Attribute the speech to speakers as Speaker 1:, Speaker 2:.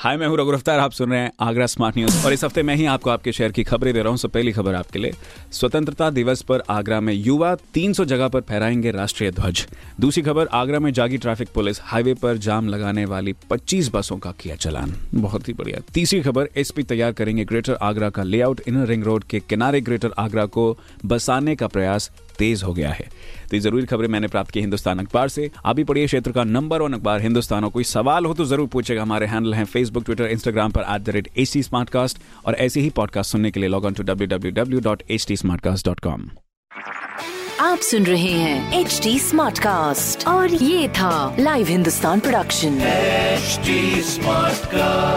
Speaker 1: हाय, मैं हूँ रघु अफ्तार आप सुन रहे हैं आगरा स्मार्ट न्यूज़ और इस हफ़्ते मैं ही आपको आपके शहर की खबरें दे रहा हूँ। सो पहली खबर आपके लिए। स्वतंत्रता दिवस पर आगरा में युवा 300 जगह पर फहराएँगे राष्ट्रीय ध्वज। दूसरी खबर, आगरा में जागी ट्रैफ़िक पुलिस हाईवे पर जाम लगाने वाली 25 बसों का किया चलान। बहुत ही बढ़िया। तीसरी खबर एसपी तैयार करेंगे ग्रेटर आगरा का लेआउट। इनर रिंग रोड के किनारे ग्रेटर आगरा को बसाने का प्रयास। तेज हो गया है। तो ये ज़रूरी खबरें मैंने प्राप्त की हिंदुस्तान अखबार से। अभी पढ़िए क्षेत्र का नंबर वन अखबार हिंदुस्तान और कोई सवाल हो तो ज़रूर पूछेगा हमारे हैंडल हैं फेसबुक ट्विटर इंस्टाग्राम पर at the rate H T और ऐसे ही पॉडकास्ट सुनने के लिए log on to W W W dot H T
Speaker 2: आप सुन रहे हैं एच डी स्मार्ट कास्ट और ये था live Hindustan production
Speaker 3: HD Smartcast.